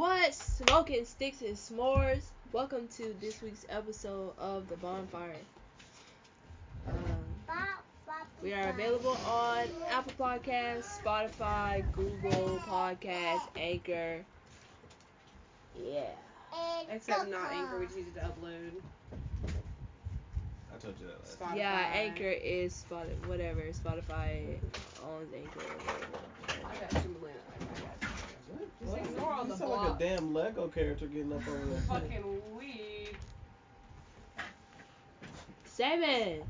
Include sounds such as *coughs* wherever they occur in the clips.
What? Smoking sticks and s'mores. Welcome to this week's episode of The Bonfire. Um, we are available on Apple Podcasts, Spotify, Google Podcasts, Anchor. Yeah. Except not Anchor, we just use it to upload. I told you that last. Spotify. Yeah, Anchor is Spotify, whatever. Spotify owns Anchor. I got you, Melina. I got you. Just What? ignore all you the sound like a damn Lego character getting up over there. Fucking weed. Seven.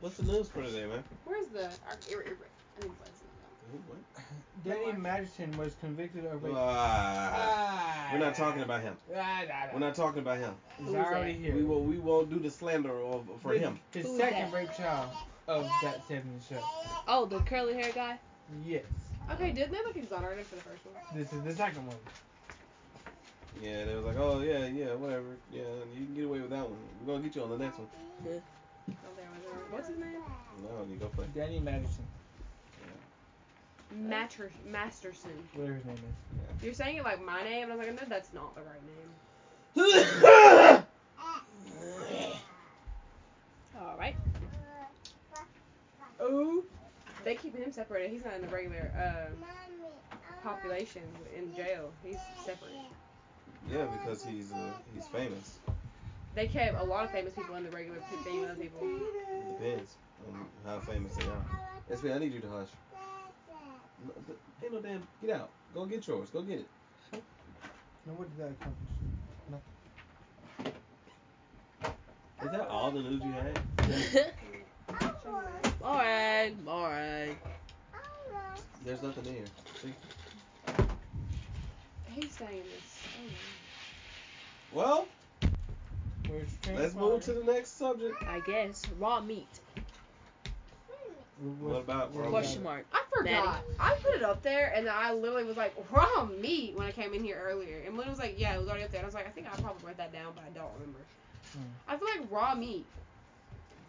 What's the news for today, man? Where's the. Our, ir, ir, I need to play something Who, what? *laughs* Danny Madison was convicted of rape. Ah, Ah. we're not talking about him. Ah, nah, nah. We're not talking about him. He's Who's already that? here. We will. We won't do the slander of, for The- him. The Who's second that? rape child of that 70s show. Oh, the curly hair guy? Yes. Okay, didn't they look exonerated for the first one? This is the second one. Yeah, they was like, oh yeah, yeah, whatever. Yeah, you can get away with that one. We're gonna get you on the next one. Don't oh, think was there. What's his name? No, you go play. Danny Madison, Matter- Masterson. whatever his name is. You're saying it like my name, and I was like, no, that's not the right name. *laughs* Alright. Oh. They keep him separated. He's not in the regular uh, population in jail. He's separate. Yeah, because he's uh, he's famous. They kept a lot of famous people in the regular pe- thing with other people. It depends on how famous they are. SB, I need you to hush. No, th- Ain't no damn. Get out. Go get yours. Go get it. Now what did that accomplish? Is that all the news you had? *laughs* boring, boring. There's nothing in here. See? He's saying this. Oh, Well, let's move to the next subject. I guess. Raw meat. What about raw Question mark. I forgot. I put it up there, and I literally was like, raw meat when I came in here earlier. And Lynn was like, yeah, it was already up there. And I was like, I think I probably wrote that down, but I don't remember. Hmm. I feel like raw meat,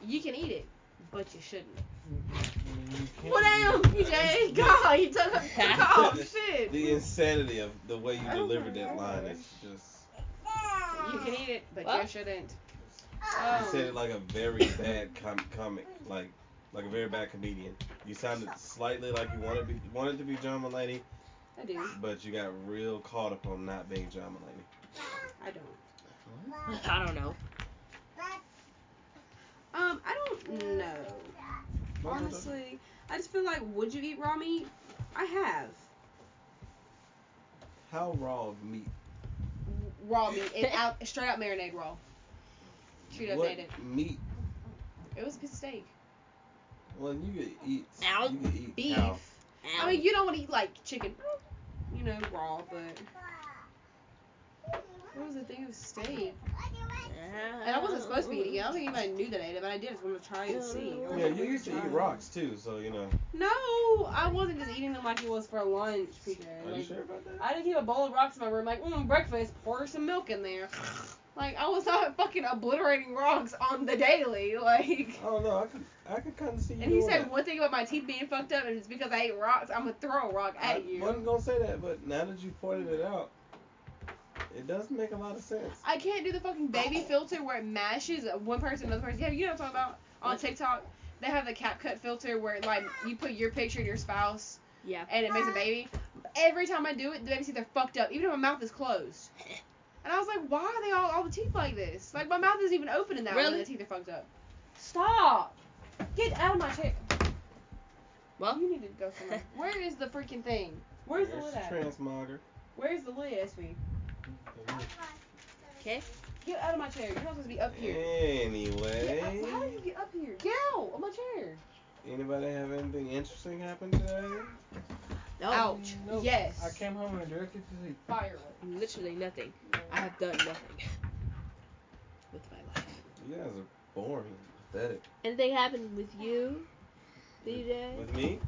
you can eat it, but you shouldn't. Put down, PJ. God, you took, *laughs* took off. Shit. The insanity of the way you delivered that line is just. You can eat it, but you shouldn't. You Um, said it like a very bad com- comic, like like a very bad comedian. You sounded slightly like you wanted to be, wanted to be John Mulaney, I do. but you got real caught up on not being John Mulaney. I don't. I don't know. Um, I don't know. Honestly, I just feel like, would you eat raw meat? I have. How raw of meat? Raw meat. It out straight out marinade raw. Straight up what made it. meat? It was a piece of steak. Well, you could eat. Ow. You could eat Beef. cow. I mean, you don't want to eat like chicken, you know, raw, but it was a thing of steak. And I wasn't supposed to be eating it. I don't think anybody knew that I ate it, but I did. I just wanted to try and see. Yeah, you used to eat rocks too, so you know. No, I wasn't just eating them like it was for lunch, PJ. Are you sure about that? I didn't keep a bowl of rocks in my room, like, mm, breakfast, pour some milk in there. *sighs* Like, I was not fucking obliterating rocks on the daily. *laughs* Like, I don't know. I could I could kind of see you and he said that. one thing about my teeth being fucked up, and it's because I ate rocks. I'm gonna throw a rock I at you. I wasn't gonna say that, but now that you pointed it out, it does make a lot of sense. I can't do the fucking baby filter where it mashes one person, another person. Yeah, you know what I'm talking about? On TikTok, they have the CapCut filter where like you put your picture and your spouse, Yeah. and it makes a baby. Every time I do it, the baby's teeth are fucked up, even if my mouth is closed. And I was like, why are they all all the teeth like this? Like my mouth isn't even open in that way, Really? and the teeth are fucked up. Stop! Get out of my chair. Well, You need to go somewhere. *laughs* Where is the freaking thing? Where's the There's lid transmogger. Where's the lid, SV? Okay. Get out of my chair. You're not supposed to be up here. Anyway, Get up. How did you get up here? Get out of my chair. anybody have anything interesting happen today? No. Ouch. Nope. Yes. I came home and I directed to sleep. Firewood. Literally nothing. I have done nothing *laughs* with my life. You guys are boring, and pathetic. Anything happened with you, DJ? With me,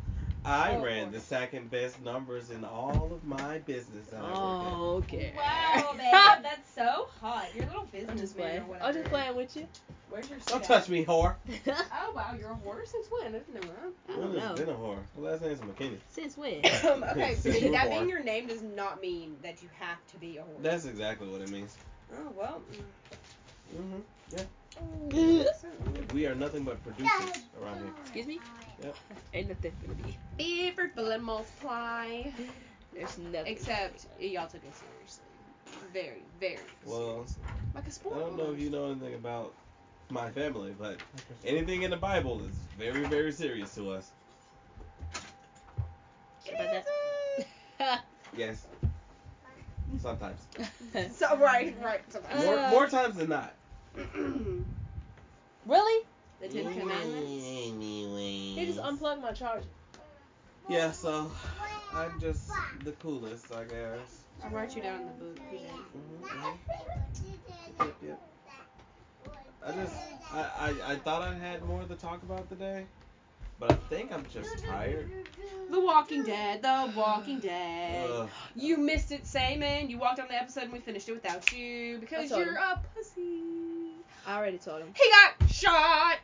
I Oh, ran the second best numbers in all of my business that I worked Oh, okay. Wow, babe, that's so hot. You're a little *laughs* I'm just businessman playing. I'm just playing with you. Where's your Don't touch at? me, whore. *laughs* Oh wow, you're a horse since when? I didn't know I When don't has know. been a whore? The last name's McKinney. Since when? that. *laughs* okay, Since you see, were that born. being your name does not mean that you have to be a horse. That's exactly what it means. oh well. Mm-hmm. Excuse We are nothing but producers around here. Excuse me? Yep. Ain't nothing gonna be. Be fruitful and multiply. There's nothing. Except y'all took it seriously. Very, very Well, seriously. Like a I sport. I don't know if you know anything about my family, but anything in the Bible is very, very serious to us. *laughs* Yes. Sometimes. *laughs* So right, right. So, More, Uh, more times than not. really? The Ten Commandments. He just unplugged my charger. Yeah, so I'm just the coolest, I guess. I'll write you down in the book. PJ. Mhm, mhm. Yep, yep. I just, I, I, I thought I had more to talk about today, but I think I'm just tired. The Walking Dead. The Walking Dead. Ugh. You missed it, Simon. You walked on the episode and we finished it without you because you're him. a pussy. I already told him. He got shot.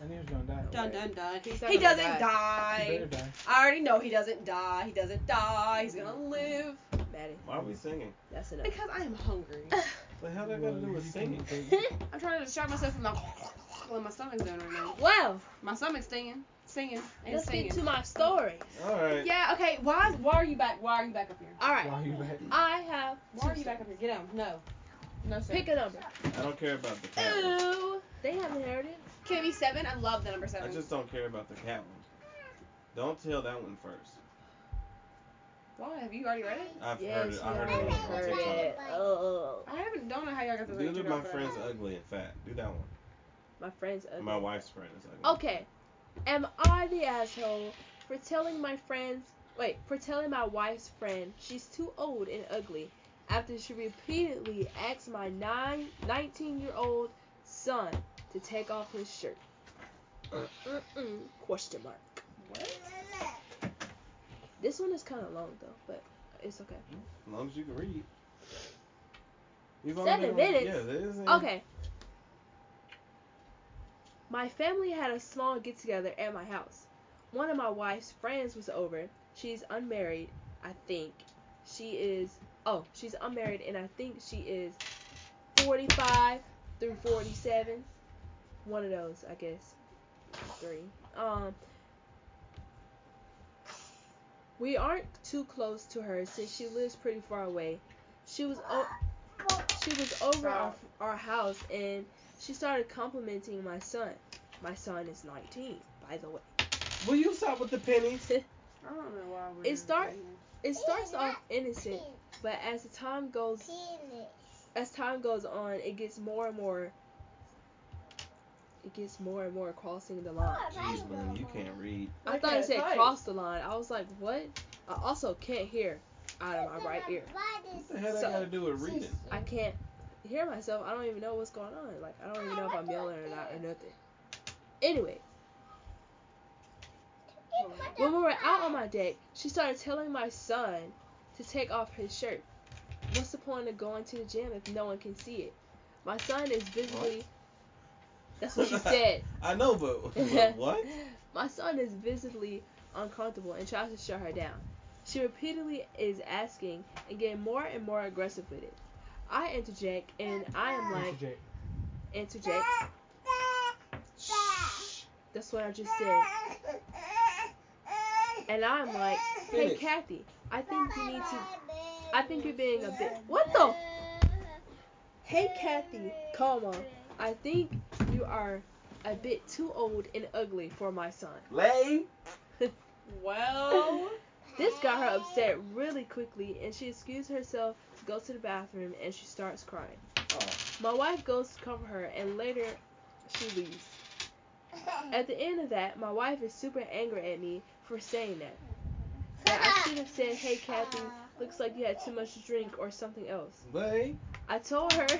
I knew he was gonna die. Dun dun dun. He's not He gonna doesn't He die. better die. I already know he doesn't die. He doesn't die. He's gonna live Maddie, Why are we singing? that's enough. because I am hungry. *laughs* The hell that got to do with singing? *laughs* I'm trying to distract myself from the what my stomach's doing right now. wow, My stomach's stinging, singing, and let's singing. get to my story. All right. Yeah. Okay. Why? Why are you back? Why are you back up here? All right, Why are you back? I have. Why are you back up here? Get down. No. No, sir. Pick a number. I don't care about the cat one. Ooh, they haven't heard it. Can it be seven? I love the number seven. I just don't care about the cat one. Don't tell that one first. Why? Have you already read it? I've yes, heard it. I you heard it already on, on heard TikTok. it. Oh, I haven't. Don't know how y'all got this. Do on that TikTok, my friend's know. ugly and fat. Do that one. my friend's ugly. My wife's friend is ugly. Okay, am I the asshole for telling my friends? Wait, for telling my wife's friend she's too old and ugly after she repeatedly asked my nine, 19 year old son to take off his shirt. Mm-mm-mm, question mark. What? This one is kind of long though, but it's okay. As long as you can read. You've Seven minutes? Yeah. Okay. My family had a small get together at my house. One of my wife's friends was over. She's unmarried, I think. She is oh, she's unmarried and I think she is 45 through 47. One of those, I guess. Three. Um we aren't too close to her since she lives pretty far away. She was o- she was over our, our house and she started complimenting my son. My son is 19, by the way. Will you stop with the pennies? *laughs* I don't know why we're. It start- It starts off innocent, but as the time goes as time goes on, it gets more and more it gets more and more crossing the line. Jeez, man, you can't read. I thought it said Okay, cross the line. I was like, what? I also can't hear out of my right ear. What the hell that So- got to do with reading? I can't hear myself. I don't even know what's going on. Like I don't even know if I'm yelling or not or nothing. Anyway, when we were out on my deck, she started telling my son to take off his shirt. What's the point of going to the gym if no one can see it? My son is visibly. That's what she *laughs* said. I know, but, *laughs* *laughs* but what? My son is visibly uncomfortable and tries to shut her down. She repeatedly is asking and getting more and more aggressive with it. I interject and I am like, Mr. J. interject. That's what I just said. And I'm like, hey Finish. Kathy, I think you need to. I think you're being a bit. What the? Hey Kathy, come on. I think you are a bit too old and ugly for my son. Lay. *laughs* Well. This got her upset really quickly, and she excused herself to go to the bathroom, and she starts crying. Oh. My wife goes to comfort her, and later she leaves. At the end of that, my wife is super angry at me for saying that. That I should have said, "Hey Kathy, ah. looks like you had too much to drink or something else." Lay. I told her.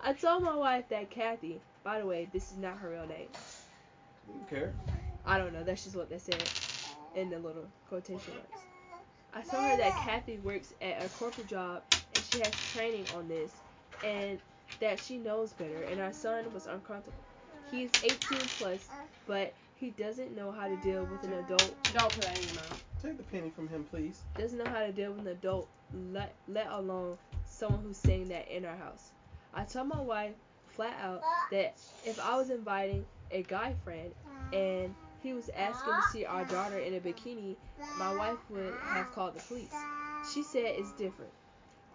I told my wife that Kathy. By the way, this is not her real name. You don't care. I don't know. That's just what they said in the little quotation marks. I told her that Kathy works at a corporate job and she has training on this, and that she knows better, and our son was uncomfortable. He's 18 plus, but he doesn't know how to deal with an adult. Don't put that in your mouth. Take the penny from him, please. Doesn't know how to deal with an adult, let let alone someone who's saying that in our house. I told my wife flat out that if I was inviting a guy friend and he was asking to see our daughter in a bikini, my wife would have called the police. She said it's different.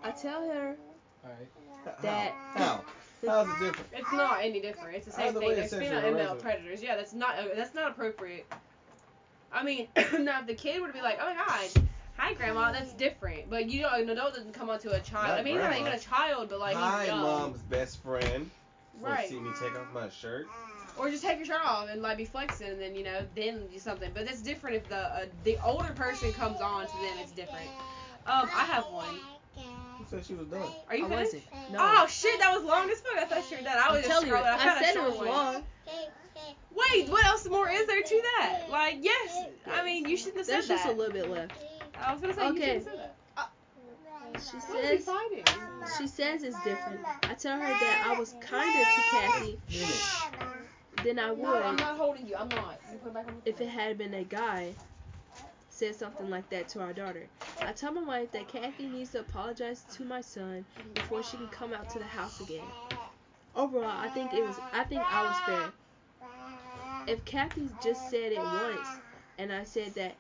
I tell her Alright. That- How? How? How's it different? It's not any different. It's the same Either thing. There's it's female and male predators. Yeah, that's not uh, that's not appropriate. I mean, *clears throat* now if the kid would be like, "Oh my God, hi grandma," that's different. But you know, an adult doesn't come onto a child. Not I mean, he's not even a child, but like Hi, he's young. mom's best friend. Right. See me take off my shirt. Or just take your shirt off and like be flexing, and then you know, then do something. But it's different if the uh, the older person comes on to them. It's different. Um, I have one. Who said she was done? Are you I finished? wasn't. No. Oh shit, that was long as fuck. I thought you were done. I was I'm just telling you, scrolling. I, found I a said it was one. long. Wait, what else more is there to that? Like, yes, I mean, you shouldn't have said There's that. just a little bit left. I was gonna say you shouldn't have said that. Uh, she Why are says fighting? she says it's different. I tell her that I was kinder to Kathy Finish. than I No, I'm would not holding you. I'm not. You put back on the if it had been a guy said something like that to our daughter. I tell my wife that Kathy needs to apologize to my son before she can come out to the house again. Overall, I think it was I think I was fair. If Kathy just said it once and I said that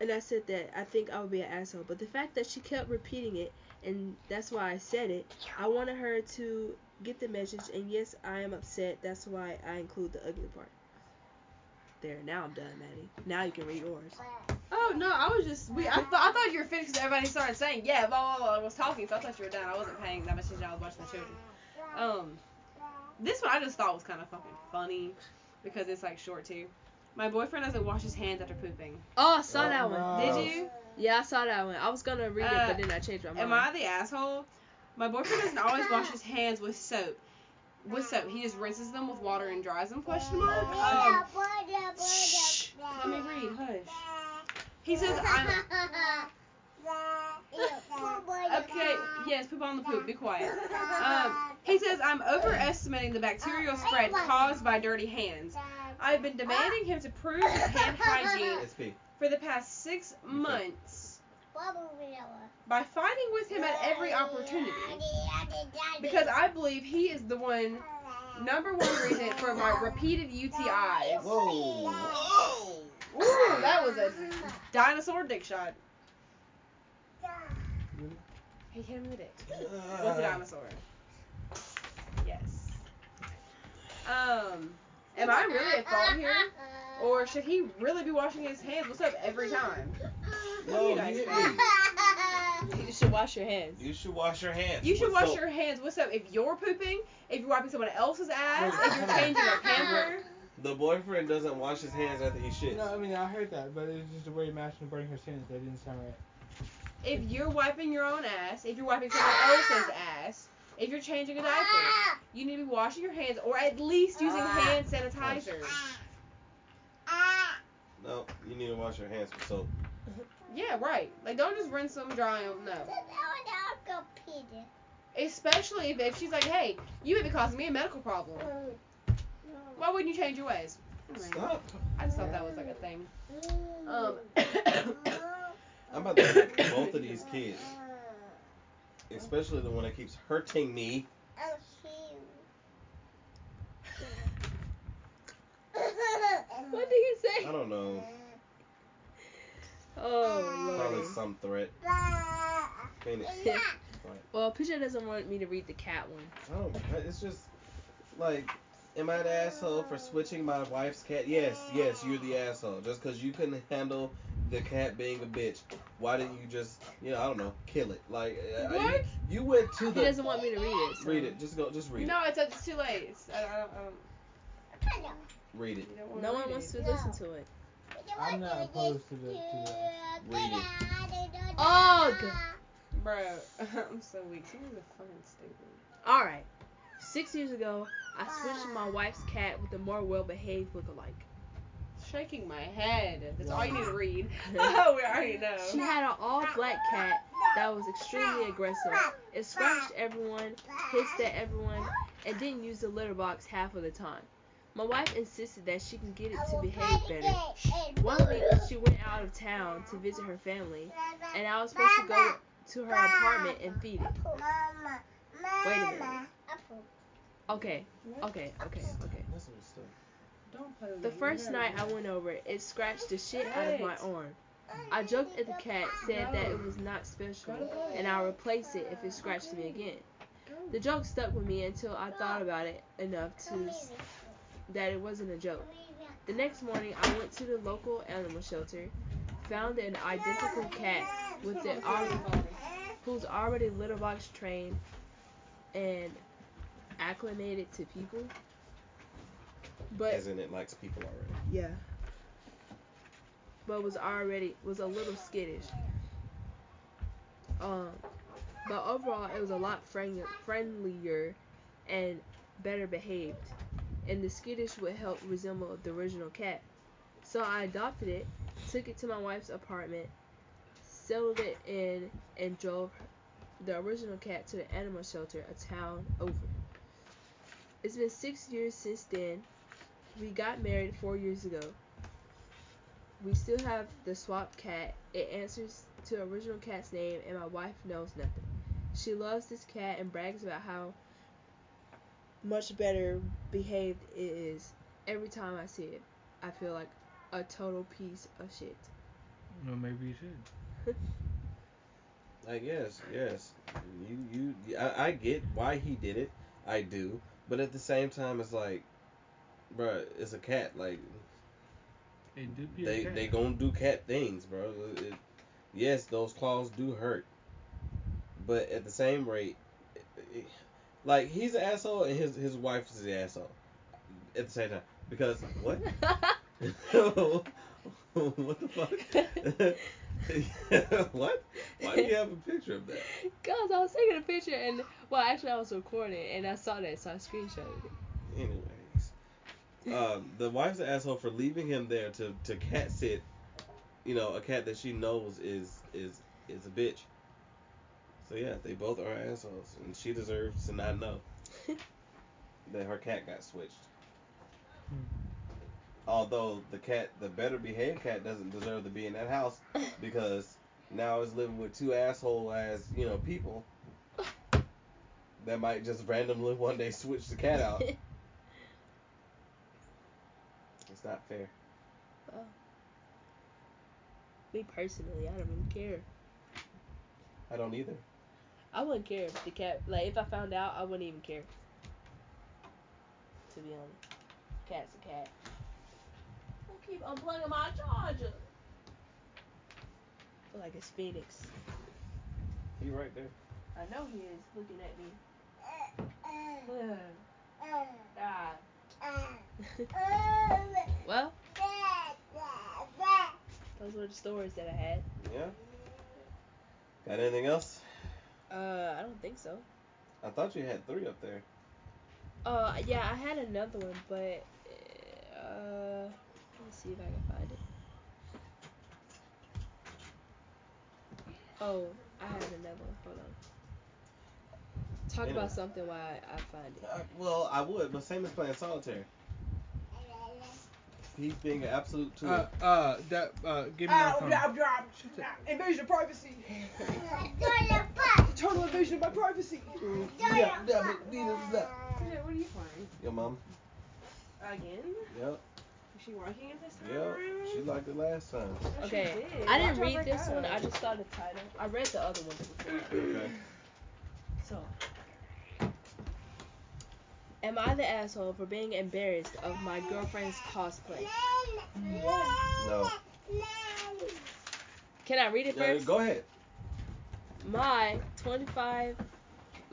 and I said that I think I would be an asshole, but the fact that she kept repeating it and that's why I said it, I wanted her to get the message and yes, I am upset. That's why I include the ugly part. There, now I'm done, Maddie. Now you can read yours. Oh no, I was just. We, I thought I thought you were finished. 'cause everybody started saying yeah, blah blah blah. I was talking, so I thought you were done. I wasn't paying that much attention. I was watching the children. Um, this one I just thought was kind of fucking funny because it's like short too. My boyfriend doesn't wash his hands after pooping. Oh, I saw Oh, that one. no. Did you? Yeah, I saw that one. I was gonna read it, Uh, but then I changed my mind. Am I the asshole? My boyfriend doesn't always wash his hands with soap. With soap, he just rinses them with water and dries them. Question mark. Um, shh. Let me read. Hush. He says *laughs* I'm. *laughs* Okay. Yes, poop on the poop. Be quiet. Um, he says I'm overestimating the bacterial *laughs* spread caused by dirty hands. I've been demanding him to prove his hand hygiene for the past six months by fighting with him at every opportunity because I believe he is the one number one reason for my repeated UTIs. Whoa. Whoa. Ooh, that was a dinosaur dick shot. He hit him in the dick. With a dinosaur. Yes. Um, am I really at fault here? Or should he really be washing his hands What's up every time? No, you you hit me. *laughs* You should wash your hands. You should wash your hands. You should with wash soap. your hands What's up? if you're pooping, if you're wiping someone else's ass, if you're changing a pamper. The boyfriend doesn't wash his hands after he shits. No, I mean I heard that, but it's just the way Master burning her sentence that didn't sound right. If you're wiping your own ass, if you're wiping someone else's ass, if you're changing a diaper, you need to be washing your hands or at least using hand sanitizer. No, you need to wash your hands with soap. *laughs* Yeah, right. Like don't just rinse them, dry them. No. Especially if, if she's like, hey, you may be causing me a medical problem. Why wouldn't you change your ways? Stop. I just thought that was like a thing. Um. *coughs* I'm about to hit both of these kids. Especially the one that keeps hurting me. *laughs* What did he say? I don't know. Oh Probably some threat. Phoenix. Well, Pooja doesn't want me to read the cat one. I don't. It's just like, am I the asshole for switching my wife's cat? Yes, yes, you're the asshole. Just because you couldn't handle the cat being a bitch, why didn't you just, you know, I don't know, kill it? Like, uh, you, What? you went to the. He doesn't want me to read it. So. Read it. Just go. Just read it. No, it's, it's too late. It's, I, I don't, I don't, Read it. don't wanna No one read wants it. to listen to it. I'm not opposed to the to that. Read it. Ugh. Bro, *laughs* I'm so weak. Someone's are fucking stupid. All right. Six years ago, I switched my wife's cat with a more well-behaved look-alike. Shaking my head. That's all you need to read. *laughs* *laughs* oh, we already know. She had an all black cat that was extremely aggressive. It scratched everyone, hissed at everyone, and didn't use the litter box half of the time. My wife insisted that she can get it to behave better. One week, she went out of town to visit her family, and I was supposed to go to her apartment and feed it. Wait a minute. Okay, okay, okay, okay. That's some stuff. Don't play with The first night I went over, it scratched the shit out of my arm. I joked at the cat, said that it was not special, and I'll replace it if it scratched me again. The joke stuck with me until I thought about it enough to s- that it wasn't a joke. The next morning, I went to the local animal shelter, found an identical cat with the al- who's already litter box trained and acclimated to people. But As in it likes people already. yeah. But was already was a little skittish. Um, but overall it was a lot friend, friendlier and better behaved, and the skittish would help resemble the original cat. So I adopted it, took it to my wife's apartment, settled it in, and drove the original cat to the animal shelter a town over. It's been six years since then. We got married four years ago. We still have the swap cat. It answers to original cat's name, and my wife knows nothing. She loves this cat and brags about how much better behaved it is. Every time I see it, I feel like a total piece of shit. Well, maybe you should. *laughs* I guess, yes. You, you, I, I get why he did it. I do, but at the same time, it's like, bruh, it's a cat. Like They do be they, cat. they gonna do cat things, bro. It, yes, those claws do hurt, but at the same rate, it- like he's an asshole and his his wife is an asshole at the same time. Because what? *laughs* *laughs* what the fuck? *laughs* what? Why do you have a picture of that? Cause I was taking a picture and well, actually I was recording and I saw that, so I screenshotted it. Anyways, um, the wife's an asshole for leaving him there to to cat sit. You know, a cat that she knows is is is a bitch. So yeah, they both are assholes, and she deserves to not know *laughs* that her cat got switched. Hmm. Although the cat, the better behaved cat, doesn't deserve to be in that house *laughs* because now it's living with two asshole ass you know people *laughs* that might just randomly one day switch the cat out. It's not fair. Well, me personally, I don't even care. I don't either. I wouldn't care if the cat, like, if I found out, I wouldn't even care. To be honest, cat's a cat. Don't keep unplugging my charger. feel like it's Phoenix. He right there. I know he is looking at me. *coughs* *laughs* ah. well, those were the stories that I had. Yeah. Got anything else? Uh, I don't think so. I thought you had three up there. Uh, yeah, I had another one, but uh, let me see if I can find it. Oh, I have another one. Hold on. Talk Anyway. about something while I, I find it. Uh, well, I would, but same as playing solitaire. He's being an absolute tool. Uh, uh, that, uh, give me my phone. Invasion of privacy. *laughs* Total invasion of my privacy. Mm. yeah, yeah, but What are you playing? Your mom. Again? Yep, Is she liking it this time yep. around? She liked it last time. Okay, did. I Watch didn't her read break this one. I just saw the title. I read the other ones before. Okay. So, am I the asshole for being embarrassed of my girlfriend's cosplay? No. Can I read it Yeah, first? go ahead. My 25.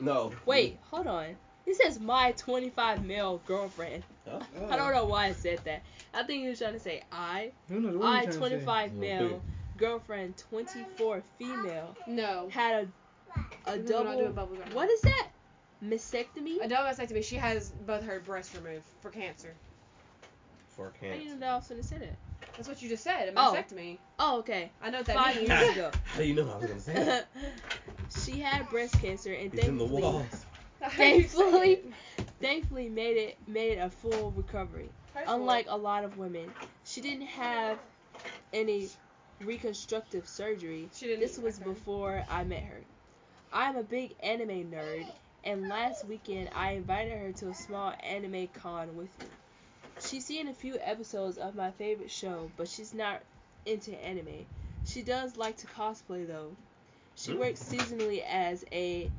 No. Wait, hold on. It says my 25 male girlfriend. Huh? I don't know why it said that. I think he was trying to say I. Who knows what I you trying to say? 25 male, big. girlfriend 24 female. No. Had a a No, we're not doing double. bubbles right now. What is that? Mastectomy? A double mastectomy. She has both her breasts removed for cancer. For cancer. I didn't cancer. know I was gonna say that. That's what you just said. A Oh. mastectomy. Oh, okay. I know what that Five means. years *laughs* ago. How do you know I was gonna say that? *laughs* she had breast cancer and He's in the thankfully, walls. *laughs* How do you say thankfully, thankfully made it made a full recovery. Unlike a lot of women, she didn't have any reconstructive surgery. She didn't. This was before I met her. I'm a big anime nerd, and last weekend I invited her to a small anime con with me. She's seen a few episodes of my favorite show, but she's not into anime. She does like to cosplay though. She Hmm. works seasonally as a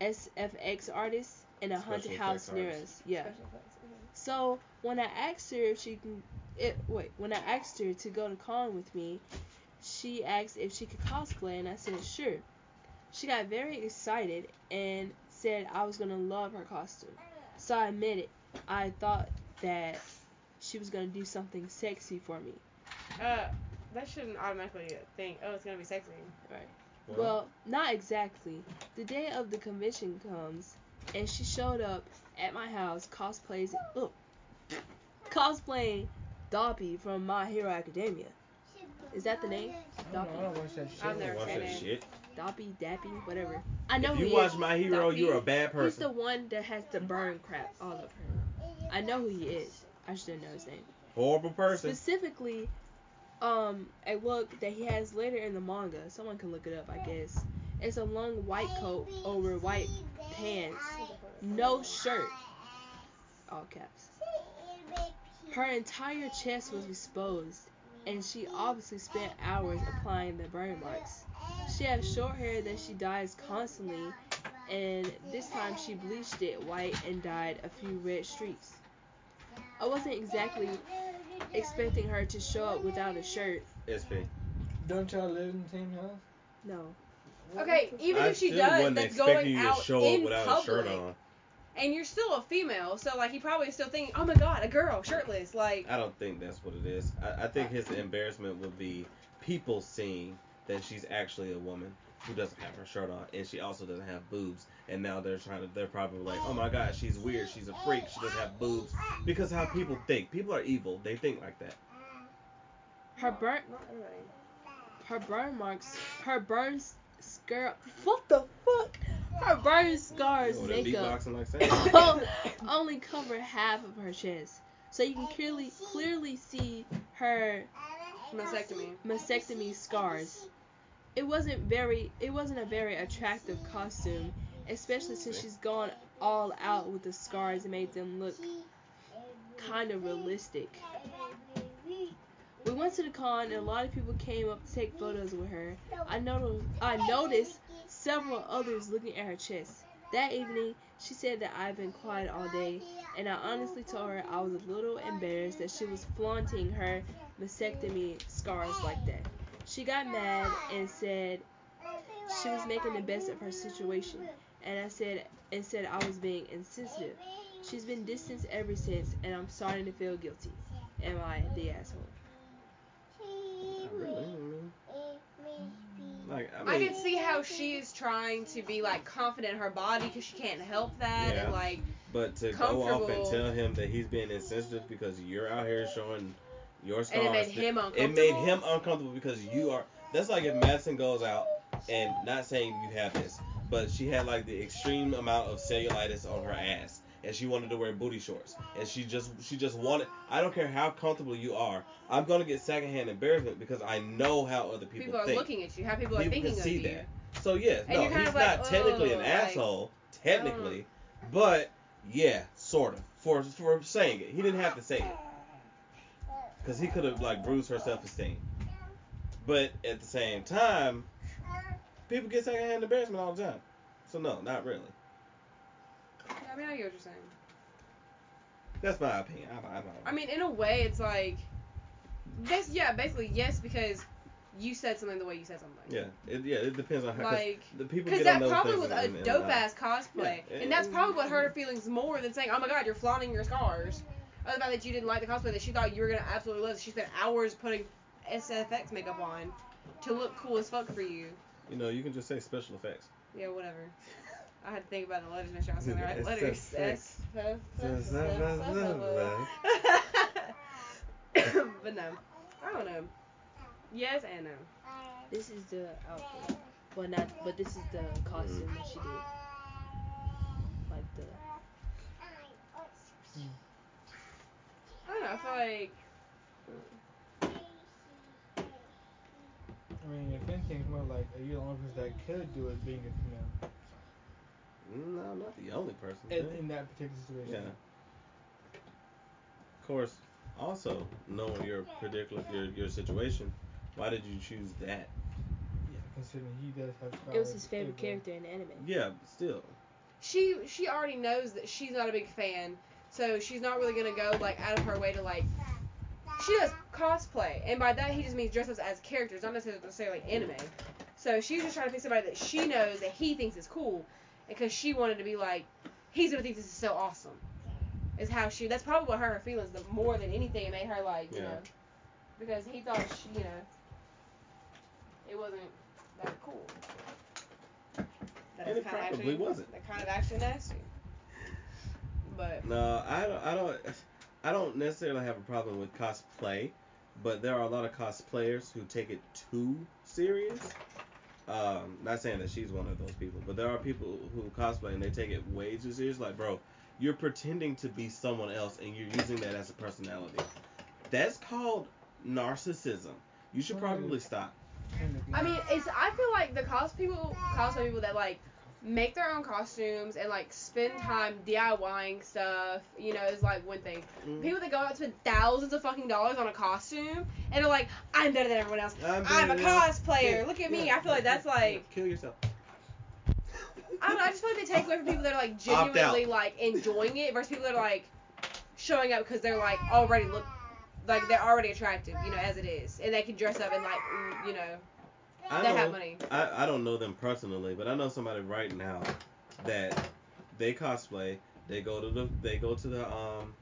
SFX artist in a haunted house near us. Yeah. Effects, okay. So when I asked her if she can, it wait when I asked her to go to con with me, she asked if she could cosplay, and I said sure. She got very excited and said I was gonna love her costume. So I admitted I thought that she was gonna do something sexy for me. Uh, that shouldn't automatically think. Oh, it's gonna be sexy. right? Well, not exactly. The day of the convention comes, and she showed up at my house cosplays. Oh, cosplaying Dabi from My Hero Academia. Is that the name? Dabi. I don't watch that shit. I've never watch seen that it. shit. Dobby, Dappy, whatever. I know If you he watch is. My Hero, Duffy. you're a bad person. He's person. the one that has to burn crap all over her. I know who he is. I just didn't know his name. Horrible person. Specifically, um, a look that he has later in the manga. Someone can look it up, I guess. It's a long white coat over white pants, no shirt, all caps. Her entire chest was exposed, and she obviously spent hours applying the burn marks. She has short hair that she dyes constantly, and this time she bleached it white and dyed a few red streaks. I wasn't exactly expecting her to show up without a shirt. SP. Don't y'all live in the same house? No. Okay, even I if she does, wasn't that's going you to out show in up without public, a shirt on. and you're still a female, so like he probably is still thinking, oh my god, a girl shirtless, like. I don't think that's what it is. I, I think his embarrassment would be people seeing that she's actually a woman who doesn't have her shirt on, and she also doesn't have boobs. And now they're trying to, they're probably like, oh my god, she's weird, she's a freak, she doesn't have boobs. Because how people think. People are evil. They think like that. Her burn Not her burn marks her burns scar what the fuck? Her burn scars Oh, they're makeup beatboxing like *laughs* Sam. only cover half of her chest. So you can clearly clearly see her Mastectomy. mastectomy scars. It wasn't very it wasn't a very attractive costume, especially since she's gone all out with the scars and made them look kind of realistic. We went to the con and a lot of people came up to take photos with her. I noticed I noticed several others looking at her chest. That evening, she said that I've been quiet all day, and I honestly told her I was a little embarrassed that she was flaunting her mastectomy scars like that. She got mad and said she was making the best of her situation, and I said and said I was being insensitive. She's been distanced ever since, and I'm starting to feel guilty. Am I the asshole? Not really. I mean, like, I I can see how she is trying to be like confident in her body because she can't help that, Yeah. and like But to go off and tell him that he's being insensitive because you're out here showing your scars. and it made him it uncomfortable. made him uncomfortable because you are. That's like if Madison goes out and not saying you have this, but she had like the extreme amount of cellulitis on her ass, and she wanted to wear booty shorts, and she just she just wanted. I don't care how comfortable you are. I'm gonna get secondhand embarrassment because I know how other people, People are think. looking at you. How people are thinking can see of you. that. So yes, And no, he's like, not technically an "Oh, like, asshole, technically, uh-huh. but yeah, sort of. For for saying it, he didn't have to say it, because he could have like bruised her self-esteem. But at the same time, people get secondhand embarrassment all the time. So no, not really. Yeah, I mean, I get what you're saying. That's my opinion. I, I. I mean, in a way, it's like, this, yeah, basically yes, because you said something the way you said something. yeah, it, yeah, it depends on how. Like, the people Because that probably was a in uh, dope ass cosplay, Yeah, and that's probably what hurt her feelings more than saying, "Oh my God, you're flaunting your scars." Or the fact that you didn't like the cosplay that she thought you were gonna absolutely love. She spent hours putting SFX makeup on to look cool as fuck for you. You know, you can just say special effects. Yeah, whatever. I had to think about the letters, make sure I was saying the right letters. SFX. S- But no, I don't know. Yes and no. This is the outfit. Well, not, but this is the costume that she did. Like the. Mm. I don't know. I feel like I mean, if anything, it's more like are you the only person that could do it being a female No, I'm not the only person. in, in that particular situation? Yeah. Of course, also knowing your particular your, your situation, why did you choose that? Yeah, considering he does have. It was his favorite character in the anime. Yeah, but still. she she already knows that she's not a big fan, so she's not really gonna go like out of her way to like. She does cosplay, and by that he just means dress up as characters, not necessarily anime. So she's just trying to pick somebody that she knows that he thinks is cool, because she wanted to be like, he's gonna think this is so awesome. Is how she. That's probably what hurt her feelings the more than anything. It made her like you Yeah. know, because he thought she you know, it wasn't that cool. That And it probably actually, wasn't. That kind of actually nasty. But No, I don't. I don't. I don't necessarily have a problem with cosplay, but there are a lot of cosplayers who take it too serious. Um, not saying that she's one of those people, but there are people who cosplay and they take it way too serious. Like, bro, you're pretending to be someone else and you're using that as a personality. That's called narcissism. You should probably stop. I mean, it's I feel like the cos people, cosplay people that like make their own costumes and like spend time DIYing stuff, you know, is like one thing. Mm. People that go out and spend thousands of fucking dollars on a costume and are like, I'm better than everyone else. I'm, I'm a cosplayer. Yeah, Look at me. yeah, I feel like that's like kill yourself. *laughs* I don't know. I just feel like they take away from people that are like genuinely like enjoying it versus people that are like showing up because they're like already look like they're already attractive, you know, as it is, and they can dress up and like mm, you know I know, have money. I, I don't know them personally, but I know somebody right now that they cosplay. They go to the they go to the um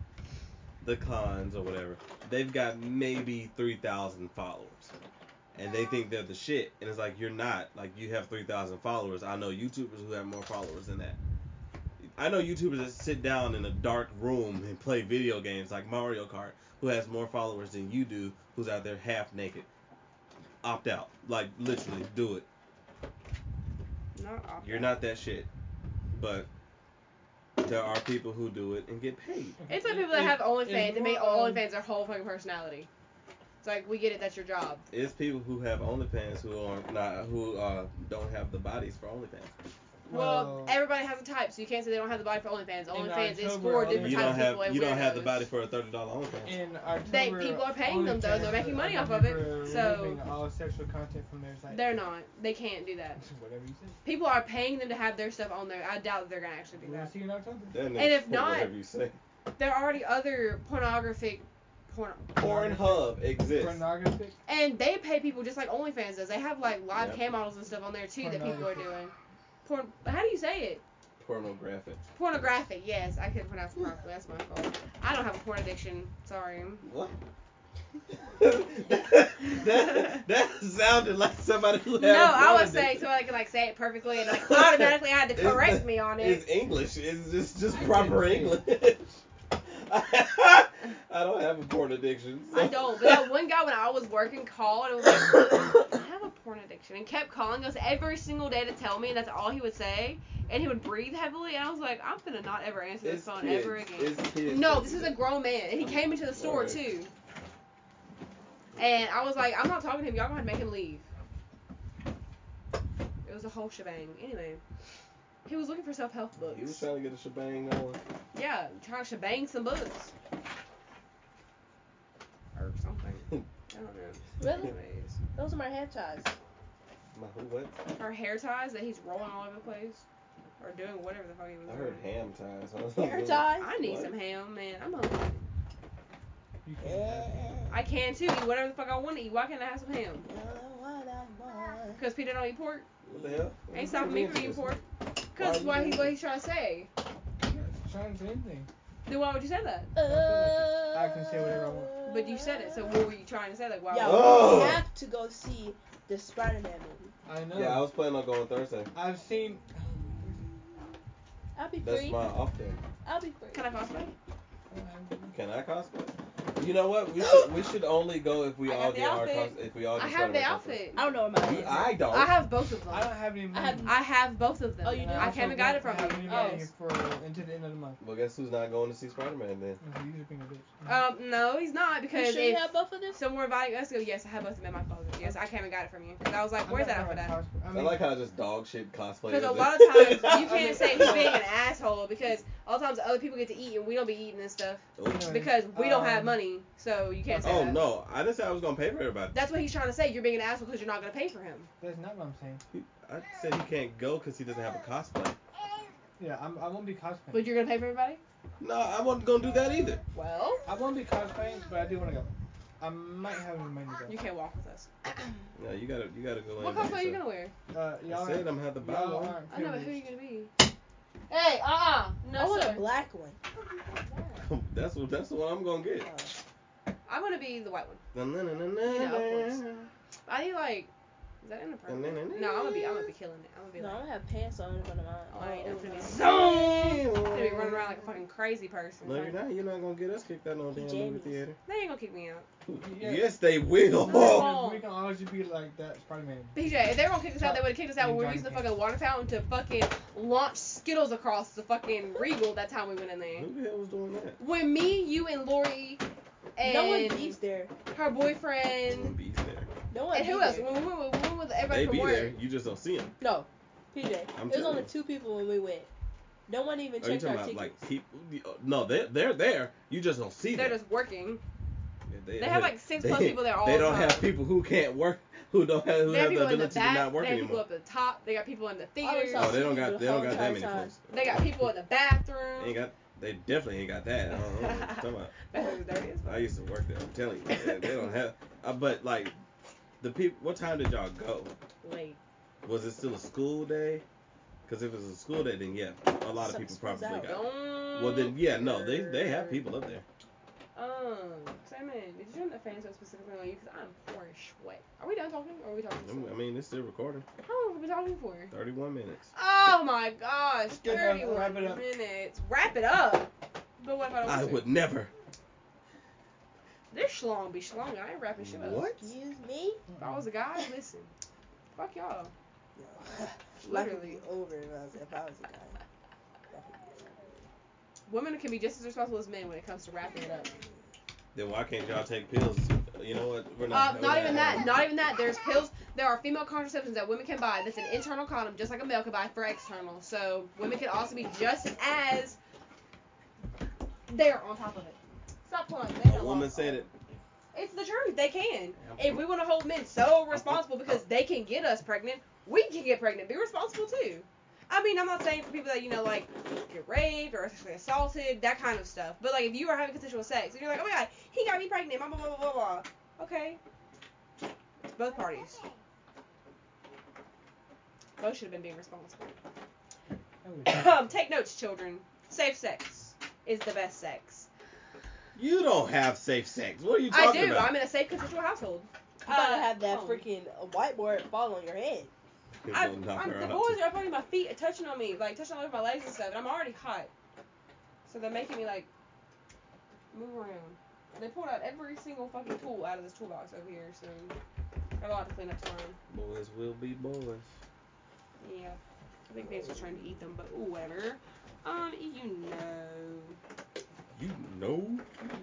the cons or whatever. They've got maybe three thousand followers, and they think they're the shit. And it's like you're not. Like you have three thousand followers. I know YouTubers who have more followers than that. I know YouTubers that sit down in a dark room and play video games like Mario Kart, who has more followers than you do, who's out there half naked. Opt out. Like literally, do it. Not opt You're out. not that shit. But there are people who do it and get paid. It's like people that have it's OnlyFans that make more, OnlyFans their whole fucking personality. It's like we get it, that's your job. It's people who have OnlyFans who are not who uh don't have the bodies for OnlyFans. Well, Well- everybody has a type, so you can't say they don't have the body for OnlyFans. OnlyFans is October, for different You types don't of have people. and you don't have the body for a thirty dollar OnlyFans. In October, They- people are paying them, though, they're making money off of it, so- all sexual content from their site. They're not. They can't do that. *laughs* Whatever you say. People are paying them to have their stuff on there. I doubt that they're gonna actually do We'll that. see you in October. And if not- whatever you say. There are already other pornographic porn Pornhub exists. Pornographic. and they pay people just like OnlyFans does. They have like live Yep. cam models and stuff on there too that people are doing. Porn. How do you say it? Pornographic. Pornographic. Yes, I couldn't pronounce it properly. That's my fault. I don't have a porn addiction. Sorry. What? *laughs* that, that sounded like somebody who had No, I was saying addiction. so I can like say it perfectly and like automatically I had to It's- correct me on it. It's. English. It's just just proper English. *laughs* I don't have a porn addiction. so- I don't. But that one guy when I was working called and was like, *coughs* I have a porn addiction and kept calling us every single day to tell me that's all he would say. And he would breathe heavily and I was like, I'm gonna not ever answer this It's phone kids. ever again. It's kids No, this is a grown man, and he came into the store Alright. too. And I was like, I'm not talking to him. Y'all gonna have to make him leave. It was a whole shebang. Anyway, he was looking for self help books. He was trying to get a shebang going. yeah, trying to shebang some books or something. *laughs* I don't know. Really? Anyways, Those are my hair ties. My who what? her hair ties that he's rolling all over the place or doing whatever the fuck he was I doing. heard ham ties. I was Hair like, ties? I need what? some ham, man. I'm hungry. You can have ham. I can too. Eat whatever the fuck I want to eat. Why can't I have some ham? Because Peter don't eat pork. What the hell? Ain't stopping me from eating pork. Cause Why why he what that? he's trying to say. I'm not trying to say anything. Then why would you say that? I like I can say whatever I want. But you said it. So what were you trying to say? Like why? Yeah, Oh. we have to go see the Spider-Man movie. I know. Yeah, I was planning on going Thursday. I've seen. I'll be free. That's free. my off day. I'll be free. Can I cosplay? Can I cosplay? You know what? We should we should only go if we I got all the get our outfit. cos- if we all I get have the Spider-Man outfit. I don't know where mine You- is. I don't. I have both of them. I don't have any money. have- I have both of them. Oh, you do? I also came and got it from have you. any Oh. for until the end of the month. Well, guess who's not going to see Spider-Man then? So you just being a bitch. Um, no, he's not You because sure if you have both of them? someone inviting us to go, yes, I have both of them in my closet. Yes, I came and got it from you. Because I was like, I'm where's not that talking outfit about at? cosplay. I I, mean, like how just dog shit cosplay. Because a is lot of times *laughs* you can't say he's being an asshole because a lot of times other people get to eat and we don't be eating and stuff. Because we don't have um, money, so you can't say Oh that. no, I didn't say I was gonna pay for everybody. That's what he's trying to say. You're being an asshole because you're not gonna pay for him. That's not what I'm saying. I said he can't go because he doesn't have a cosplay. Yeah, I'm, I won't be cosplaying. But you're gonna pay for everybody? No, I wasn't gonna do that either. Well, I won't be cosplaying, but I do want to go. I might have any money to you can't walk with us. No, you gotta you gotta go in. what by cosplay are you gonna wear? Uh, y'all I said I'm gonna have to buy y'all one. aren't I know, but who are you gonna be? Hey, uh uh No, I want sir. a black one. *laughs* that's what that's the one I'm gonna get. Oh. I'm gonna be the white one. You know, of course. I need like. Is that inappropriate? No, I'm gonna be. I'm gonna be killing it. I'm gonna be No, I'm gonna have pants on in front of mine. Oh, I ain't. I'm gonna be zone. I'm gonna be running around like a fucking crazy person. No, you're not. You're not gonna get us kicked out no damn movie theater. They ain't gonna kick me out. Yeah. Yes, they will. No. We can always be like that Spider-Man. PJ, if they were gonna kick us out, they would have kicked us out when we were using the fucking water fountain to fucking launch Skittles across the fucking Regal that time we went in there. Who the hell was doing that? When me, you, and Lori, and No one beats there. her boyfriend. No one boyfriend, there. No one and who else? there. When we went, when we went with everybody They from be work. there. You just don't see them. No, PJ. I'm it was only you. two people when we went. No one even Are you checked our talking tickets. about like people? No, they they're there. You just don't see them. They're them. just working. They, they have, like, *laughs* six they- plus people there all They the don't have time. people who can't work, who don't have who they have have the people in the ability to back. not work they have people anymore. up at the top. They got people in the I always theaters. Oh, they don't got they don't got that many time. clothes. They got people in the *laughs* bathroom. Ain't got. They definitely ain't got that. I don't know what you're talking about. *laughs* That dirty as fuck. I used to work there. I'm telling you, they, they don't have. Uh, but like, the people. What time did y'all go? Late. Was it still a school day? Because if it was a school day, then yeah, a lot of Some people probably out. got. it. Don't Well then, yeah, no, they they have people up there. Um, Simon, did you turn the fan so specifically on you? Because I'm poor as sweat. Are we done talking? Or are we talking I'm- still? I mean, it's still recording. How long have we been talking for? 31 minutes. Oh my gosh, Good, uh, 31 wrap it up. minutes. Wrap it up. But what if I don't I want to? would never. This schlong be schlong. I ain't wrapping shit up. What? Excuse me? If I was a guy, listen. Fuck y'all. *laughs* No. Life would be Literally. over if I was, if I was a guy. Life would be over. Women can be just as responsible as men when it comes to wrapping it up. Then why can't y'all take pills? You know what? We're Uh, not. not we're even that. Not even that. There's pills. There are female contraceptives that women can buy. That's an internal condom, just like a male can buy for external. So women can also be just as they're on top of it. Stop pulling. They A woman said it. It's the truth. They can. If we want to hold men so responsible because they can get us pregnant, we can get pregnant. Be responsible too. I mean, I'm not saying for people that you know like get raped or sexually assaulted, that kind of stuff. But like if you are having consensual sex and you're like, oh my god, he got me pregnant, blah blah blah blah blah. blah. Okay. It's both parties. Both should have been being responsible. um, take notes, children. Safe sex is the best sex. You don't have safe sex. What are you talking about? I do. about? I'm in a safe consensual household. You gotta Uh, have that oh. freaking whiteboard fall on your head. I, I'm, the boys are up on my feet, touching on me, like touching all over my legs and stuff, and I'm already hot. So they're making me like move around. They pulled out every single fucking tool out of this toolbox over here, so I got a lot to clean up tomorrow. Boys will be boys. Yeah, I think Vance was trying to eat them, but whatever. Um, you know, You know.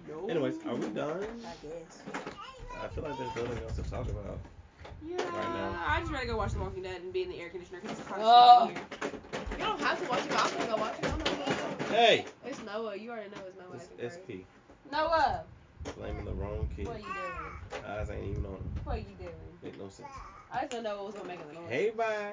no. Anyways, are we done? I guess. I feel like there's nothing else to talk about. Yeah, right now? I just ready to go watch The Walking Dead and be in the air conditioner because it's hot as Oh. in here. You don't have to watch it. I'm gonna go watch it. I'm not gonna go. Hey, It's Noah. You already know it's Noah. it's acting crazy. SP. Noah, Blaming the wrong kid. what are you doing? Eyes ain't even on him. What are you doing? Make no sense. I just don't know what was gonna make it the noise. Hey, bye.